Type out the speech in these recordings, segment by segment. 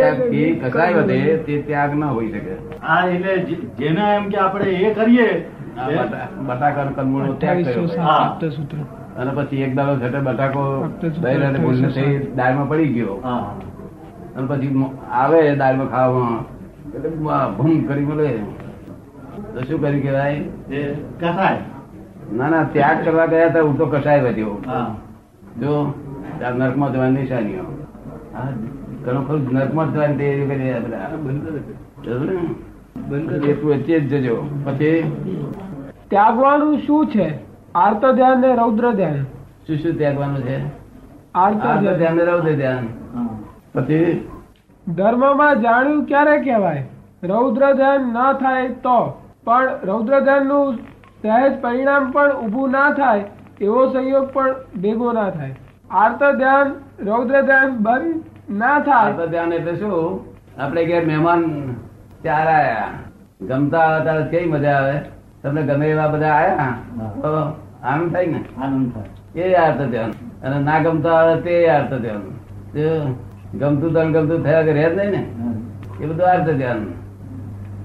ત્યાગ એ કસાય વધે તે ત્યાગ ના હોઈ શકે. હા એટલે જેને એમ કે આપણે એ કરીએ બટાકા કંદમૂળનો ત્યાગ કર્યો સૂત્ર અને પછી એક દાડો છેટે બટાકો દહીં અને ભૂલને થઈ દાળમાં પડી ગયો. અને પછી આવે દાળમાં ખાવામાં. એટલે ભૂમ કરી મળે તો શું કર્યું કેવાય કસાય. ના ના ત્યાગ કરવા ગયા હતા હું તો કસાય વધ્યો. હા. જો આ નરકમાં જવાની નિશાનીઓ આ ઘણું ખરું નર્કમાં જ જવાની તૈયારી કરી રહ્યા બધા. ને? વચ્ચે જ જજો. પછી? ત્યાગવાનું શું છે? આર્ત ધ્યાન ને રૌદ્ર ધ્યાન શું શું ત્યાગવાનું છે? આર્ત ધ્યાન ધ્યાન રહો ધ્યાન પછી? ધર્મમાં જાણ્યું ક્યારે કહેવાય? રૌદ્ર ધ્યાન ન થાય તો. પણ રૌદ્ર ધ્યાનનું સહેજ પરિણામ પણ ઊભું ના થાય એવો સંયોગ પણ ભેગો ના થાય. આર્ત ધ્યાન રૌદ્ર ધ્યાન બંધ ના થાય. તો ધ્યાન એટલે શું આપણે ઘેર મહેમાન ચાર આયા. ગમતા હતા કઈ મજા આવે? તમને ગમે એવા બધા આયા? તો આનંદ થાય ને? આનંદ થાય. એ અર્થ ધ્યાન. અને ના ગમતા આવે તે અર્થ ધ્યાન. ગમતું તન ગમતું થયા કે રહે જ નહીં ને? એ બધું અર્થ ધ્યાન.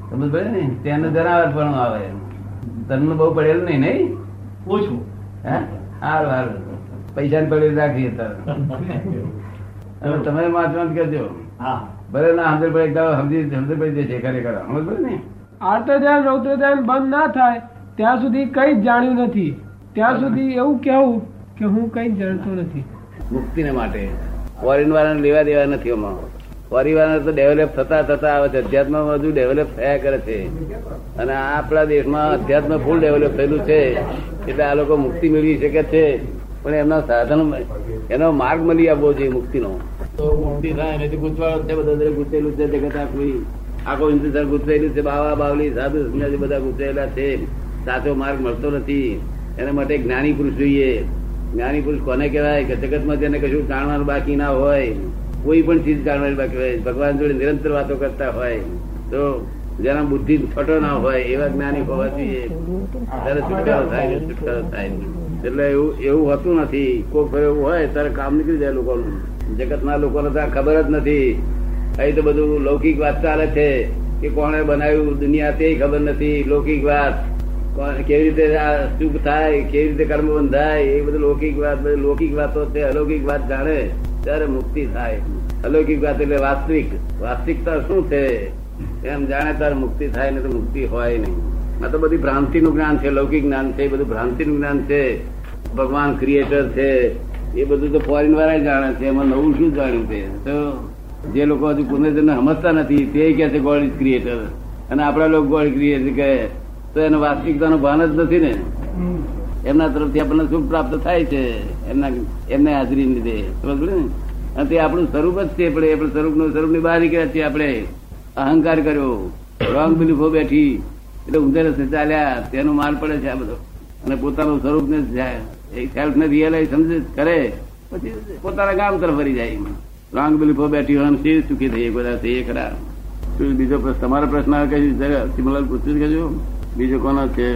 સમજ પડે ને? તેનું જનાવર પણ આવે. તનનું બહુ પડેલું નહીં નહીં? ઓછું. હે? હારું હારું. પૈસા ને પડેલું રાખીએ તારે. હવે તમે વાંચવાનું કરજો હા. ભલે ના હમદર ભાઈ એકદમ સમજી સમજ પડી છે ખરેખર સમજ પડે ને? આર્ત ધ્યાન રૌદ્ર ધ્યાન બંધ ના થાય ત્યાં સુધી કઈ જ જાણ્યું નથી. ત્યાં સુધી એવું કેવું કે હું કઈ જ જાણતો નથી. મુક્તિને માટે. ફોરેન વાળાને લેવા દેવા નથી એમાં ફોરેન વાળા તો ડેવલપ થતા થતા આવે છે. અધ્યાત્મ બધું ડેવલપ થયા કરે છે. અને આ આપણા દેશમાં અધ્યાત્મ ફૂલ ડેવલપ થયેલું છે. એટલે આ લોકો મુક્તિ મેળવી શકે છે. પણ એમના સાધન એનો માર્ગ મળી આપવો જોઈએ મુક્તિનો. મુક્તિ થાય નથી ગુચવાડો છે બધા ગુચેલું છે આખું હિન્દુસ્તાન ગુચવાયેલું છે, બાવા, બાવલી, સાધુ, સંન્યાસી બધા ગુચવાયેલા છે. સાચો માર્ગ મળતો નથી. એના માટે જ્ઞાની પુરુષ જોઈએ. જ્ઞાની પુરુષ કોને કહેવાય? કે જગતમાં જેને કશું જાણવાનું બાકી ના હોય. કોઈ પણ ચીજ જાણવાની બાકી હોય. ભગવાન જોડે નિરંતર વાતો કરતા હોય. તો જેના બુદ્ધિ ફટો ના હોય, એવા જ્ઞાની હોવા જોઈએ. ત્યારે છુટકારો થાય છુટકારો થાય એટલે એવું એવું હોતું નથી. કોઈ એવું હોય, ત્યારે કામ નીકળી જાય લોકોનું. જગતના લોકોને ત્યાં ખબર જ નથી. અહીં તો બધું લૌકિક વાત ચાલે છે કે કોણે બનાવ્યું દુનિયા તે ખબર નથી. લૌકિક વાત. કેવી રીતે આ સુખ થાય, કેવી રીતે કર્મ બંધાય, એ બધું લૌકિક વાત લૌકિક વાતો છે, અલૌકિક વાત જાણે ત્યારે મુક્તિ થાય. અલૌકિક વાત એટલે વાસ્તવિક. વાસ્તવિકતા શું છે? એમ જાણે ત્યારે મુક્તિ થાય ને તો મુક્તિ હોય નહીં. આ તો બધી ભ્રાંતિ નું જ્ઞાન છે, લૌકિક જ્ઞાન છે, એ બધું ભ્રાંતિ નું જ્ઞાન છે. ભગવાન ક્રિએટર છે. એ બધું તો ફોરેન વાળા જાણે છે એમાં નવું શું જાણ્યું છે તો જે લોકો હજુ પુનર્જન્મ સમજતા નથી તે કહે છે ગોડ ઇઝ ક્રિએટર અને આપણા લોકો ગોડ ક્રિએટર કહે તો એને વાસ્તવિકતાનો ભાન જ નથી ને. એમના તરફથી આપણને સુખ પ્રાપ્ત થાય છે. એમના એમને હાજરી લીધે. સમજ ને? અને તે આપણું સ્વરૂપ જ છે આપણે આપણે સ્વરૂપનું સ્વરૂપની બહાર નીકળ્યા છીએ આપણે. અહંકાર કર્યો. રોંગ બિલીફો બેઠી. એટલે ઉંદર ચાલ્યા. તેનો માલ પડે છે આ બધો. અને પોતાનું સ્વરૂપ ને સેલ્ફ ને રિયલાઇઝ સમજે કરે. પછી પોતાના ગામ તરફ ફરી જાય રોંગ બિલીફો બેઠી હોય તે સુખી થઈ બધા થઈ ખરા. બીજો પ્રશ્ન, તમારો પ્રશ્ન કઈ સિમલાલ પૂછ્યું કહેજો બીજો કોનો છે